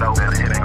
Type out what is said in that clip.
no, no,